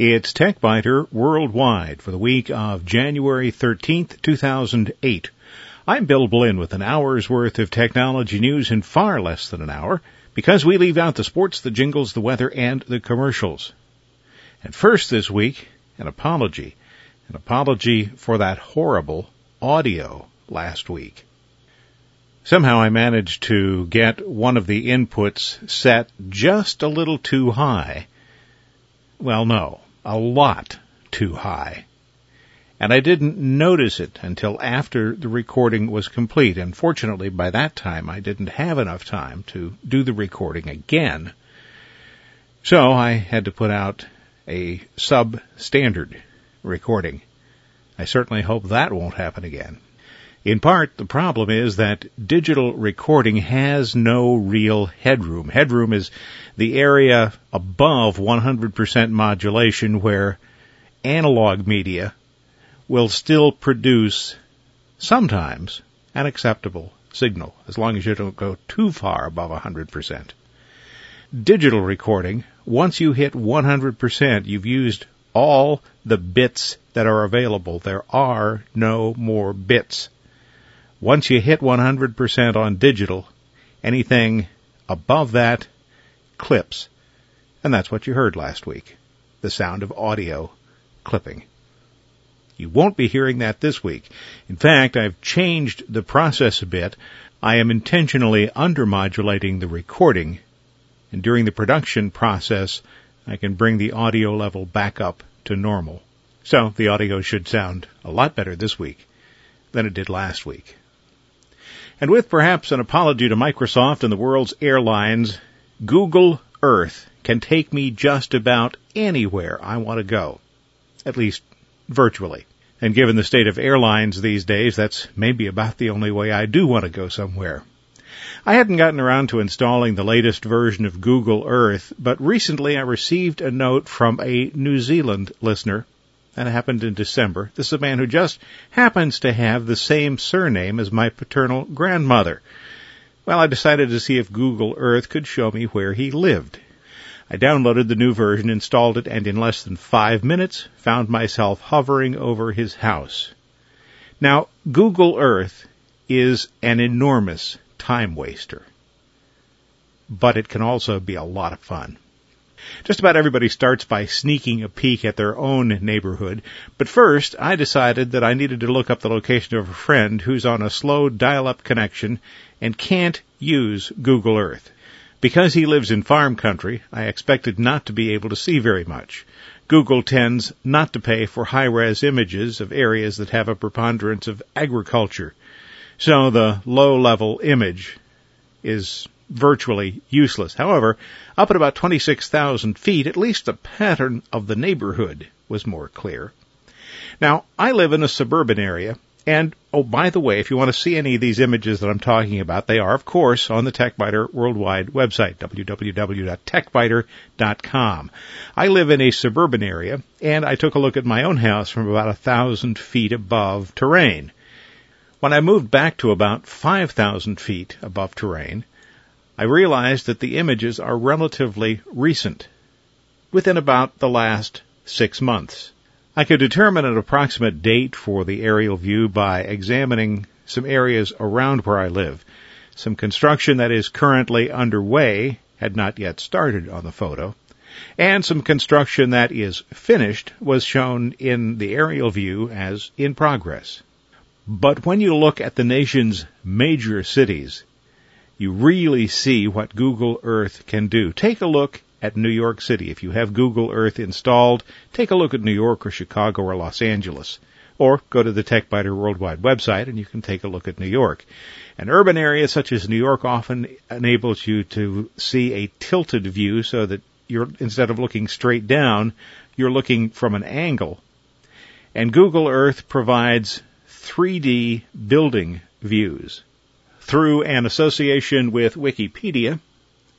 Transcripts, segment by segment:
It's TechByter Worldwide for the week of January 13th, 2008. I'm Bill Blinn with an hour's worth of technology news in far less than an hour because we leave out the sports, the jingles, the weather, and the commercials. And first this week, an apology. An apology for that horrible audio last week. Somehow I managed to get one of the inputs set just a little too high. Well, no a lot too high. And I didn't notice it until after the recording was complete. And fortunately, by that time, I didn't have enough time to do the recording again. So I had to put out a substandard recording. I certainly hope that won't happen again. In part, the problem is that digital recording has no real headroom. Headroom is the area above 100% modulation where analog media will still produce sometimes an acceptable signal as long as you don't go too far above 100%. Digital recording, once you hit 100%, you've used all the bits that are available. There are no more bits. Once you hit 100% on digital, anything above that clips. And that's what you heard last week. The sound of audio clipping. You won't be hearing that this week. In fact, I've changed the process a bit. I am intentionally undermodulating the recording, and during the production process, I can bring the audio level back up to normal. So the audio should sound a lot better this week than it did last week. And with perhaps an apology to Microsoft and the world's airlines, Google Earth can take me just about anywhere I want to go. At least virtually. And given the state of airlines these days, that's maybe about the only way I do want to go somewhere. I hadn't gotten around to installing the latest version of Google Earth, but recently I received a note from a New Zealand listener that happened in December. This is a man who just happens to have the same surname as my paternal grandmother. Well, I decided to see if Google Earth could show me where he lived. I downloaded the new version, installed it, and in less than five minutes found myself hovering over his house. Now, Google Earth is an enormous time waster. But it can also be a lot of fun. Just about everybody starts by sneaking a peek at their own neighborhood, but first I decided that I needed to look up the location of a friend who's on a slow dial-up connection and can't use Google Earth. Because he lives in farm country, I expected not to be able to see very much. Google tends not to pay for high-res images of areas that have a preponderance of agriculture. So the low-level image is virtually useless. However, up at about 26,000 feet, at least the pattern of the neighborhood was more clear. Now, I live in a suburban area, and oh, by the way, if you want to see any of these images that I'm talking about, they are, of course, on the TechByter Worldwide website, www.techbyter.com. I live in a suburban area, and I took a look at my own house from about a thousand feet above terrain. When I moved back to about 5,000 feet above terrain, I realized that the images are relatively recent, within about the last six months. I could determine an approximate date for the aerial view by examining some areas around where I live. Some construction that is currently underway had not yet started on the photo, and some construction that is finished was shown in the aerial view as in progress. But when you look at the nation's major cities, you really see what Google Earth can do. Take a look at New York City. If you have Google Earth installed, take a look at New York or Chicago or Los Angeles. Or go to the TechByter Worldwide website and you can take a look at New York. An urban area such as New York often enables you to see a tilted view so that you're, instead of looking straight down, you're looking from an angle. And Google Earth provides 3D building views. Through an association with Wikipedia,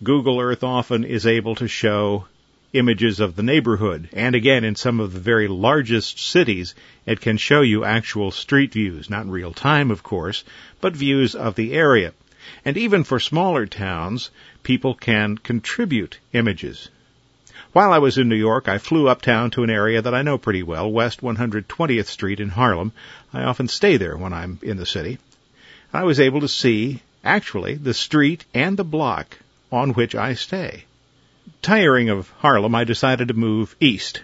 Google Earth often is able to show images of the neighborhood. And again, in some of the very largest cities, it can show you actual street views, not in real time, of course, but views of the area. And even for smaller towns, people can contribute images. While I was in New York, I flew uptown to an area that I know pretty well, West 120th Street in Harlem. I often stay there when I'm in the city. I was able to see, actually, the street and the block on which I stay. Tiring of Harlem, I decided to move east.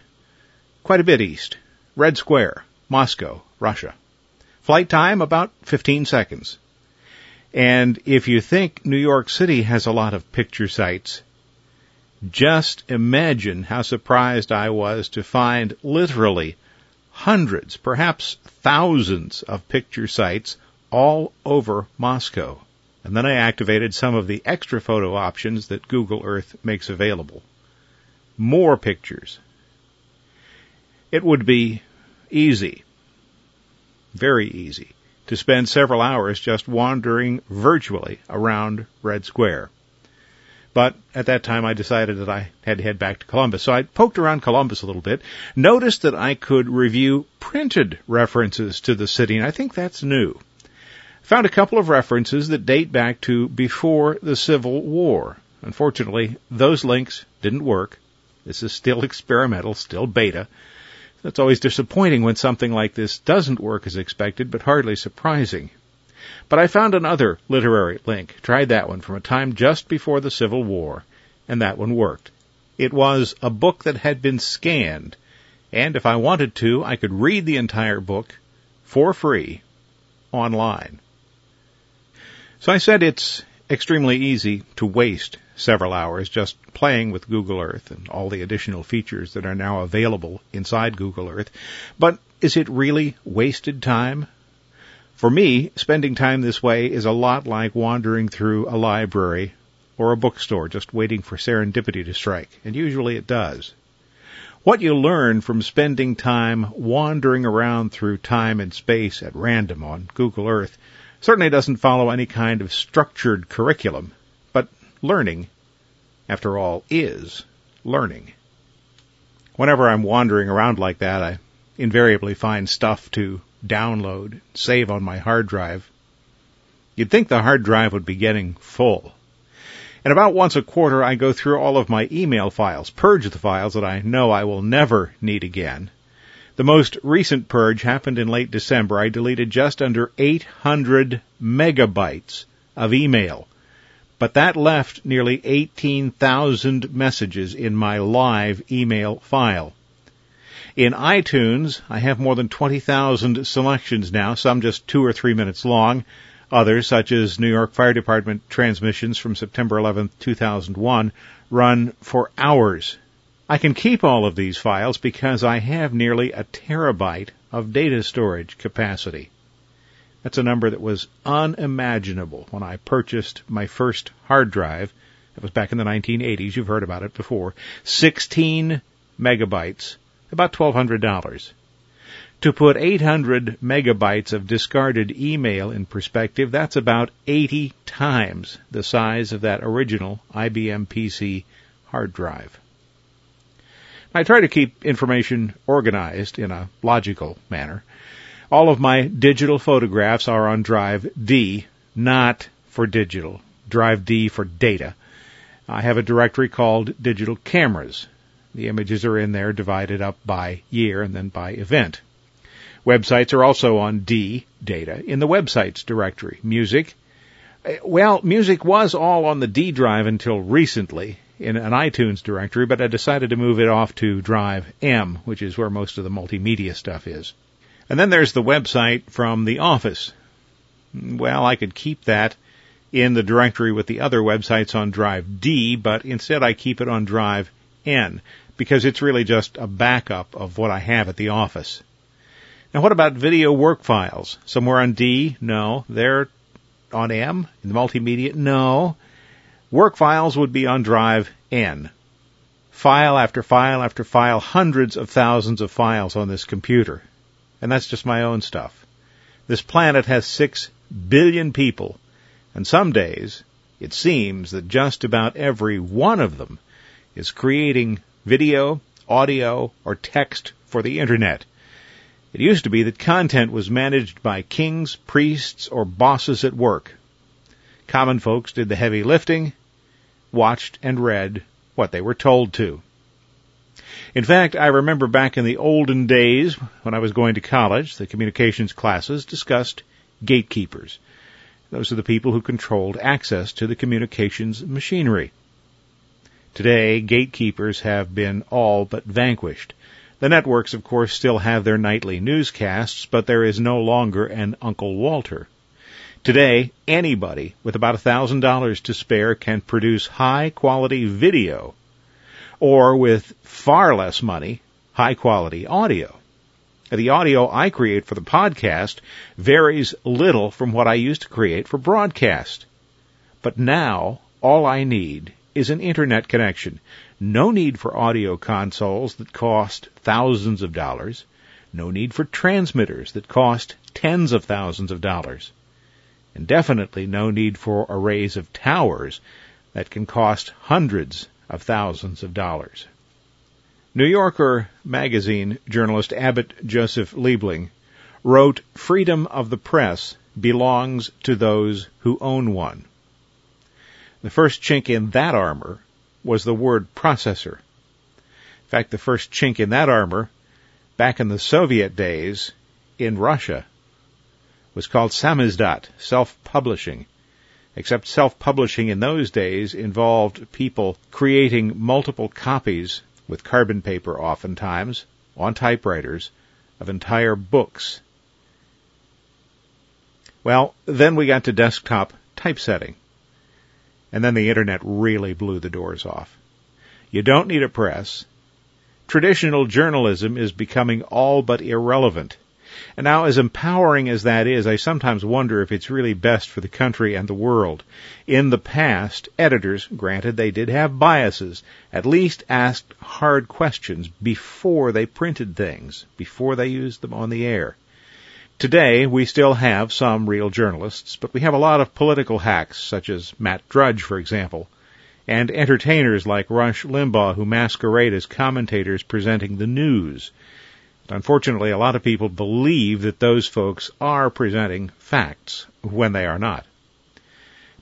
Quite a bit east. Red Square, Moscow, Russia. Flight time about 15 seconds. And if you think New York City has a lot of picture sites, just imagine how surprised I was to find literally hundreds, perhaps thousands of picture sites all over Moscow. And then I activated some of the extra photo options that Google Earth makes available. More pictures. It would be easy, very easy, to spend several hours just wandering virtually around Red Square. But at that time I decided that I had to head back to Columbus. So I poked around Columbus a little bit, noticed that I could review printed references to the city, and I think that's new. Found a couple of references that date back to before the Civil War. Unfortunately, those links didn't work. This is still experimental, still beta. That's always disappointing when something like this doesn't work as expected, but hardly surprising. But I found another literary link, tried that one from a time just before the Civil War, and that one worked. It was a book that had been scanned, and if I wanted to, I could read the entire book for free online. So I said it's extremely easy to waste several hours just playing with Google Earth and all the additional features that are now available inside Google Earth. But is it really wasted time? For me, spending time this way is a lot like wandering through a library or a bookstore just waiting for serendipity to strike, and usually it does. What you learn from spending time wandering around through time and space at random on Google Earth certainly doesn't follow any kind of structured curriculum, but learning, after all, is learning. Whenever I'm wandering around like that, I invariably find stuff to download, save on my hard drive. You'd think the hard drive would be getting full. And about once a quarter, I go through all of my email files, purge the files that I know I will never need again. The most recent purge happened in late December. I deleted just under 800 megabytes of email. But that left nearly 18,000 messages in my live email file. In iTunes, I have more than 20,000 selections now, some just two or three minutes long. Others, such as New York Fire Department transmissions from September 11, 2001, run for hours. I can keep all of these files because I have nearly a terabyte of data storage capacity. That's a number that was unimaginable when I purchased my first hard drive. That was back in the 1980s. You've heard about it before. 16 megabytes about $1,200. To put 800 megabytes of discarded email in perspective, that's about 80 times the size of that original IBM PC hard drive. I try to keep information organized in a logical manner. All of my digital photographs are on drive D, not for digital, drive D for data. I have a directory called digital cameras. The images are in there divided up by year and then by event. Websites are also on D data in the websites directory. Music, eh, well, music was all on the D drive until recently in an iTunes directory, but I decided to move it off to drive M, which is where most of the multimedia stuff is. And then there's the website from the office. Well, I could keep that in the directory with the other websites on drive D, but instead I keep it on drive N because it's really just a backup of what I have at the office. Now what about video work files? Somewhere on D? No. They're on M? In the multimedia? No. Work files would be on drive N. File after file after file, hundreds of thousands of files on this computer. And that's just my own stuff. This planet has six billion people, and some days it seems that just about every one of them is creating video, audio, or text for the internet. It used to be that content was managed by kings, priests, or bosses at work. Common folks did the heavy lifting, watched and read what they were told to. In fact, I remember back in the olden days when I was going to college, the communications classes discussed gatekeepers. Those are the people who controlled access to the communications machinery. Today, gatekeepers have been all but vanquished. The networks, of course, still have their nightly newscasts, but there is no longer an Uncle Walter. Today, anybody with about $1,000 to spare can produce high quality video, or with far less money, high quality audio. The audio I create for the podcast varies little from what I used to create for broadcast. But now, all I need is an internet connection. No need for audio consoles that cost thousands of dollars. No need for transmitters that cost tens of thousands of dollars and definitely no need for arrays of towers that can cost hundreds of thousands of dollars. New Yorker magazine journalist Abbott Joseph Liebling wrote, Freedom of the press belongs to those who own one. The first chink in that armor was the word processor. In fact, the first chink in that armor, back in the Soviet days, in Russia, was called samizdat, self-publishing. Except self-publishing in those days involved people creating multiple copies with carbon paper oftentimes on typewriters of entire books. Well, then we got to desktop typesetting. And then the internet really blew the doors off. You don't need a press. Traditional journalism is becoming all but irrelevant. And now, as empowering as that is, I sometimes wonder if it's really best for the country and the world. In the past, editors, granted they did have biases, at least asked hard questions before they printed things, before they used them on the air. Today, we still have some real journalists, but we have a lot of political hacks, such as Matt Drudge, for example, and entertainers like Rush Limbaugh who masquerade as commentators presenting the news. Unfortunately, a lot of people believe that those folks are presenting facts when they are not.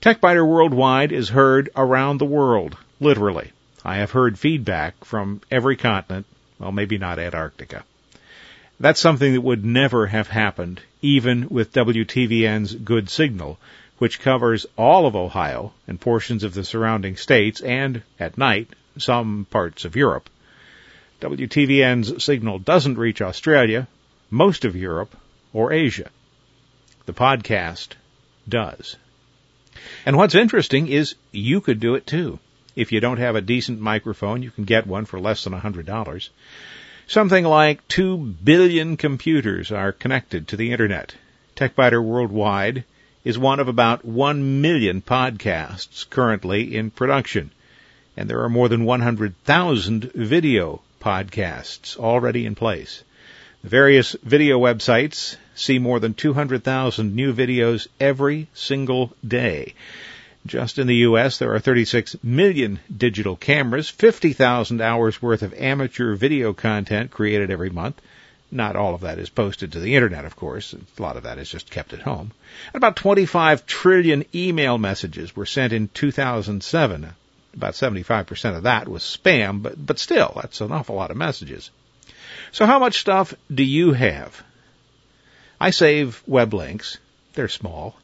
TechByter Worldwide is heard around the world, literally. I have heard feedback from every continent, well, maybe not Antarctica. That's something that would never have happened, even with WTVN's Good Signal, which covers all of Ohio and portions of the surrounding states and, at night, some parts of Europe. WTVN's signal doesn't reach Australia, most of Europe, or Asia. The podcast does. And what's interesting is you could do it too. If you don't have a decent microphone, you can get one for less than $100. Something like 2 billion computers are connected to the internet. TechByter Worldwide is one of about 1 million podcasts currently in production. And there are more than 100,000 video podcasts already in place. The various video websites see more than 200,000 new videos every single day. Just in the U.S., there are 36 million digital cameras, 50,000 hours worth of amateur video content created every month. Not all of that is posted to the internet, of course. A lot of that is just kept at home. And about 25 trillion email messages were sent in 2007. About 75% of that was spam, but, but still, that's an awful lot of messages. So how much stuff do you have? I save web links. They're small.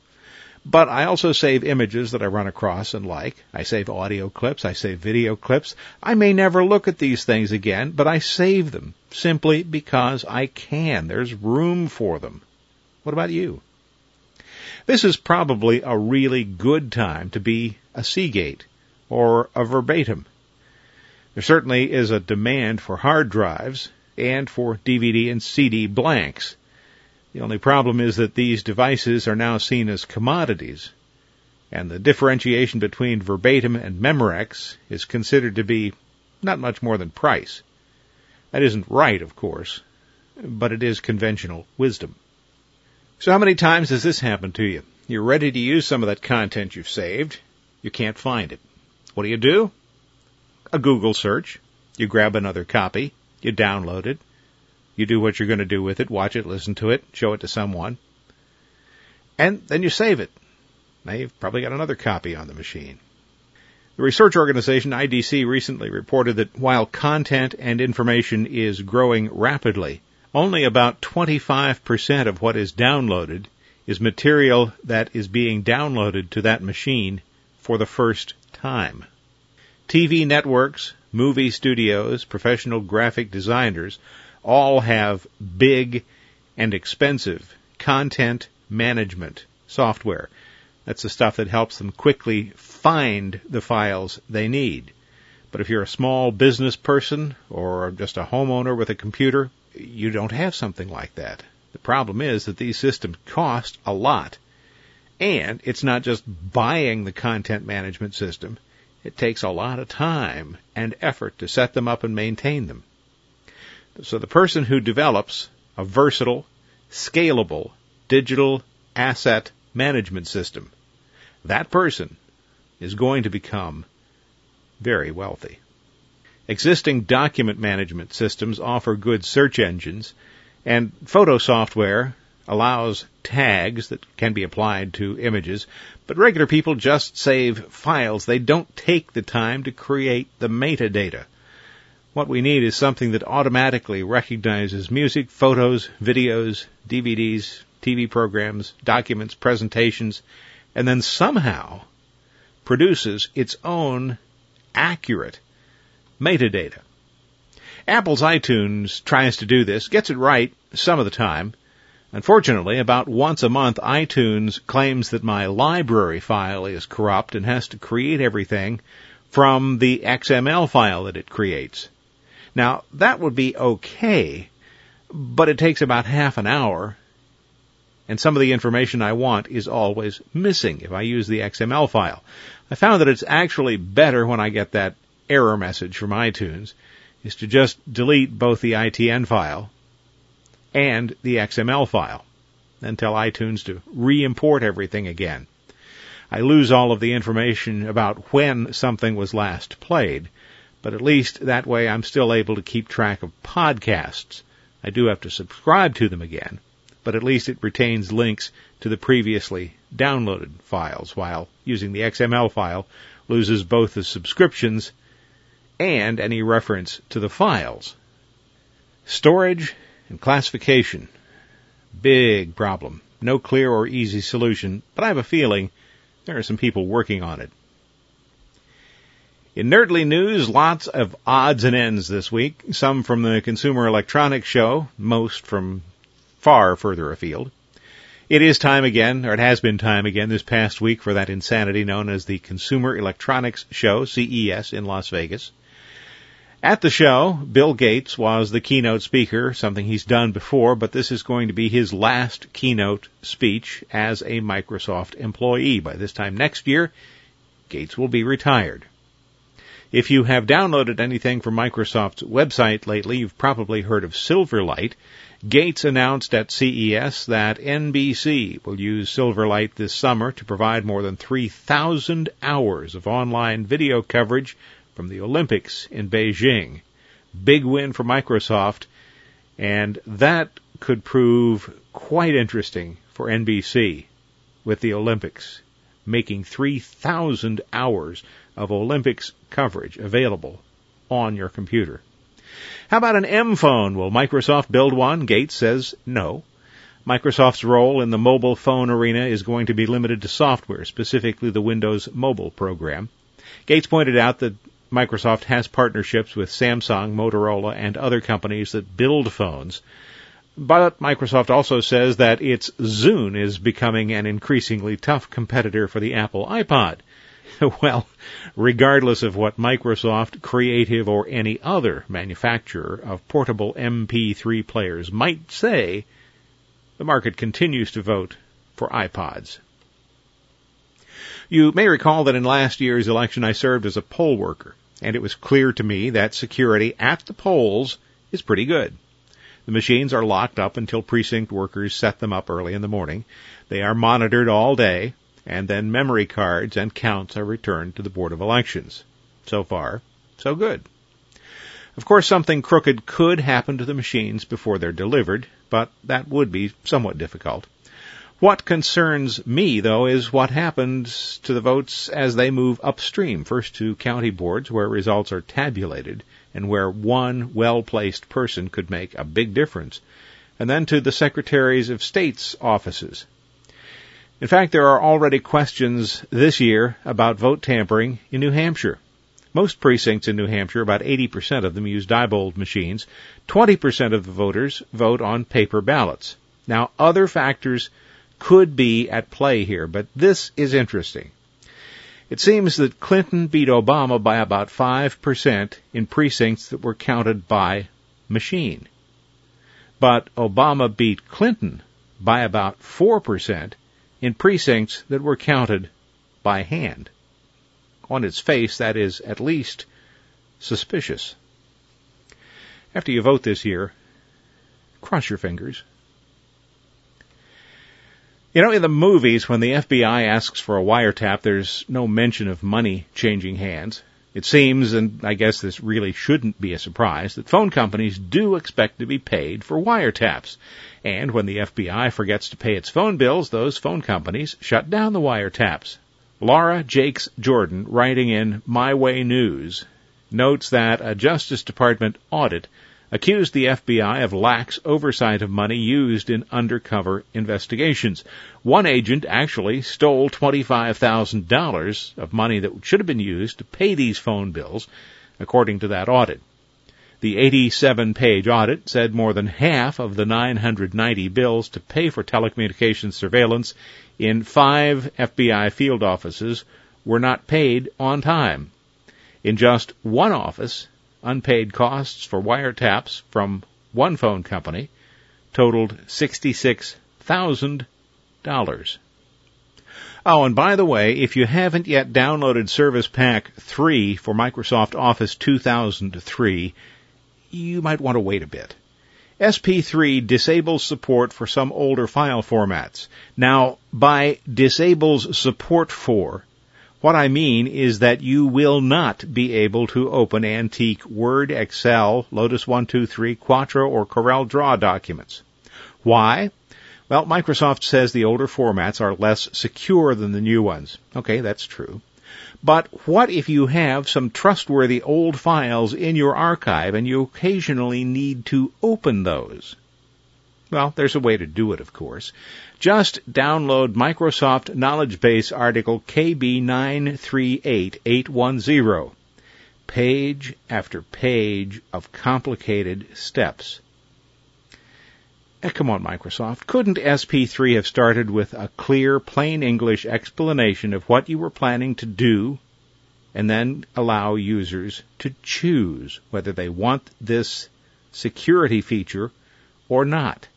But I also save images that I run across and like. I save audio clips. I save video clips. I may never look at these things again, but I save them simply because I can. There's room for them. What about you? This is probably a really good time to be a Seagate or a verbatim. There certainly is a demand for hard drives and for DVD and CD blanks. The only problem is that these devices are now seen as commodities, and the differentiation between verbatim and Memorex is considered to be not much more than price. That isn't right, of course, but it is conventional wisdom. So how many times has this happened to you? You're ready to use some of that content you've saved. You can't find it. What do you do? A Google search. You grab another copy. You download it. You do what you're going to do with it. Watch it, listen to it, show it to someone. And then you save it. Now you've probably got another copy on the machine. The research organization IDC recently reported that while content and information is growing rapidly, only about 25% of what is downloaded is material that is being downloaded to that machine for the first time. TV networks, movie studios, professional graphic designers all have big and expensive content management software. That's the stuff that helps them quickly find the files they need. But if you're a small business person or just a homeowner with a computer, you don't have something like that. The problem is that these systems cost a lot. And it's not just buying the content management system. It takes a lot of time and effort to set them up and maintain them. So the person who develops a versatile, scalable, digital asset management system, that person is going to become very wealthy. Existing document management systems offer good search engines, and photo software allows tags that can be applied to images, but regular people just save files. They don't take the time to create the metadata. What we need is something that automatically recognizes music, photos, videos, DVDs, TV programs, documents, presentations, and then somehow produces its own accurate metadata. Apple's iTunes tries to do this, gets it right some of the time. Unfortunately, about once a month, iTunes claims that my library file is corrupt and has to create everything from the XML file that it creates. Now, that would be okay, but it takes about half an hour, and some of the information I want is always missing if I use the XML file. I found that it's actually better when I get that error message from iTunes is to just delete both the ITN file and the XML file tell iTunes to re-import everything again. I lose all of the information about when something was last played, but at least that way I'm still able to keep track of podcasts. I do have to subscribe to them again, but at least it retains links to the previously downloaded files, while using the XML file loses both the subscriptions and any reference to the files. Storage and classification. Big problem. No clear or easy solution, but I have a feeling there are some people working on it. In Nerdly News, lots of odds and ends this week. Some from the Consumer Electronics Show, most from far further afield. It is time again, or it has been time again this past week for that insanity known as the Consumer Electronics Show, CES, in Las Vegas. At the show, Bill Gates was the keynote speaker, something he's done before, but this is going to be his last keynote speech as a Microsoft employee. By this time next year, Gates will be retired. If you have downloaded anything from Microsoft's website lately, you've probably heard of Silverlight. Gates announced at CES that NBC will use Silverlight this summer to provide more than 3,000 hours of online video coverage from the Olympics in Beijing. Big win for Microsoft, and that could prove quite interesting for NBC with the Olympics, making 3,000 hours of Olympics coverage available on your computer. How about an M phone? Will Microsoft build one? Gates says no. Microsoft's role in the mobile phone arena is going to be limited to software, specifically the Windows Mobile program. Gates pointed out that Microsoft has partnerships with Samsung, Motorola, and other companies that build phones. But Microsoft also says that its Zune is becoming an increasingly tough competitor for the Apple iPod. well, regardless of what Microsoft, Creative, or any other manufacturer of portable MP3 players might say, the market continues to vote for iPods. You may recall that in last year's election I served as a poll worker, and it was clear to me that security at the polls is pretty good. The machines are locked up until precinct workers set them up early in the morning. They are monitored all day, and then memory cards and counts are returned to the Board of Elections. So far, so good. Of course, something crooked could happen to the machines before they're delivered, but that would be somewhat difficult. What concerns me, though, is what happens to the votes as they move upstream, first to county boards where results are tabulated and where one well-placed person could make a big difference, and then to the secretaries of state's offices. In fact, there are already questions this year about vote tampering in New Hampshire. Most precincts in New Hampshire, about 80% of them use Diebold machines. 20% of the voters vote on paper ballots. Now, other factors could be at play here, but this is interesting. It seems that Clinton beat Obama by about 5% in precincts that were counted by machine. But Obama beat Clinton by about 4% in precincts that were counted by hand. On its face, that is at least suspicious. After you vote this year, cross your fingers you know, in the movies, when the FBI asks for a wiretap, there's no mention of money changing hands. It seems, and I guess this really shouldn't be a surprise, that phone companies do expect to be paid for wiretaps. And when the FBI forgets to pay its phone bills, those phone companies shut down the wiretaps. Laura Jakes Jordan, writing in My Way News, notes that a Justice Department audit accused the FBI of lax oversight of money used in undercover investigations. One agent actually stole $25,000 of money that should have been used to pay these phone bills, according to that audit. The 87 page audit said more than half of the 990 bills to pay for telecommunications surveillance in five FBI field offices were not paid on time. In just one office, unpaid costs for wiretaps from one phone company totaled $66,000. Oh, and by the way, if you haven't yet downloaded Service Pack 3 for Microsoft Office 2003, you might want to wait a bit. SP3 disables support for some older file formats. Now, by disables support for, what I mean is that you will not be able to open antique Word, Excel, Lotus 123, Quattro, or Corel Draw documents. Why? Well, Microsoft says the older formats are less secure than the new ones. Okay, that's true. But what if you have some trustworthy old files in your archive and you occasionally need to open those? Well, there's a way to do it, of course. Just download Microsoft Knowledge Base article KB938810. Page after page of complicated steps. Eh, come on, Microsoft. Couldn't SP3 have started with a clear, plain English explanation of what you were planning to do and then allow users to choose whether they want this security feature or not?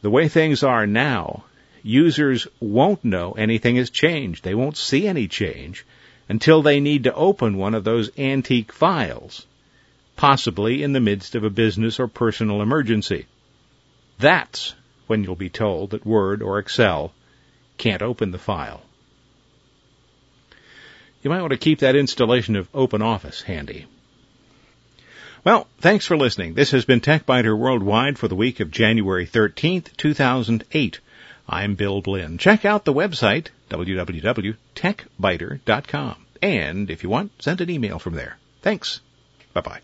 The way things are now, users won't know anything has changed. They won't see any change until they need to open one of those antique files, possibly in the midst of a business or personal emergency. That's when you'll be told that Word or Excel can't open the file. You might want to keep that installation of OpenOffice handy. Well, thanks for listening. This has been TechByter Worldwide for the week of January 13th, 2008. I'm Bill Blinn. Check out the website, www.techbyter.com. And if you want, send an email from there. Thanks. Bye bye.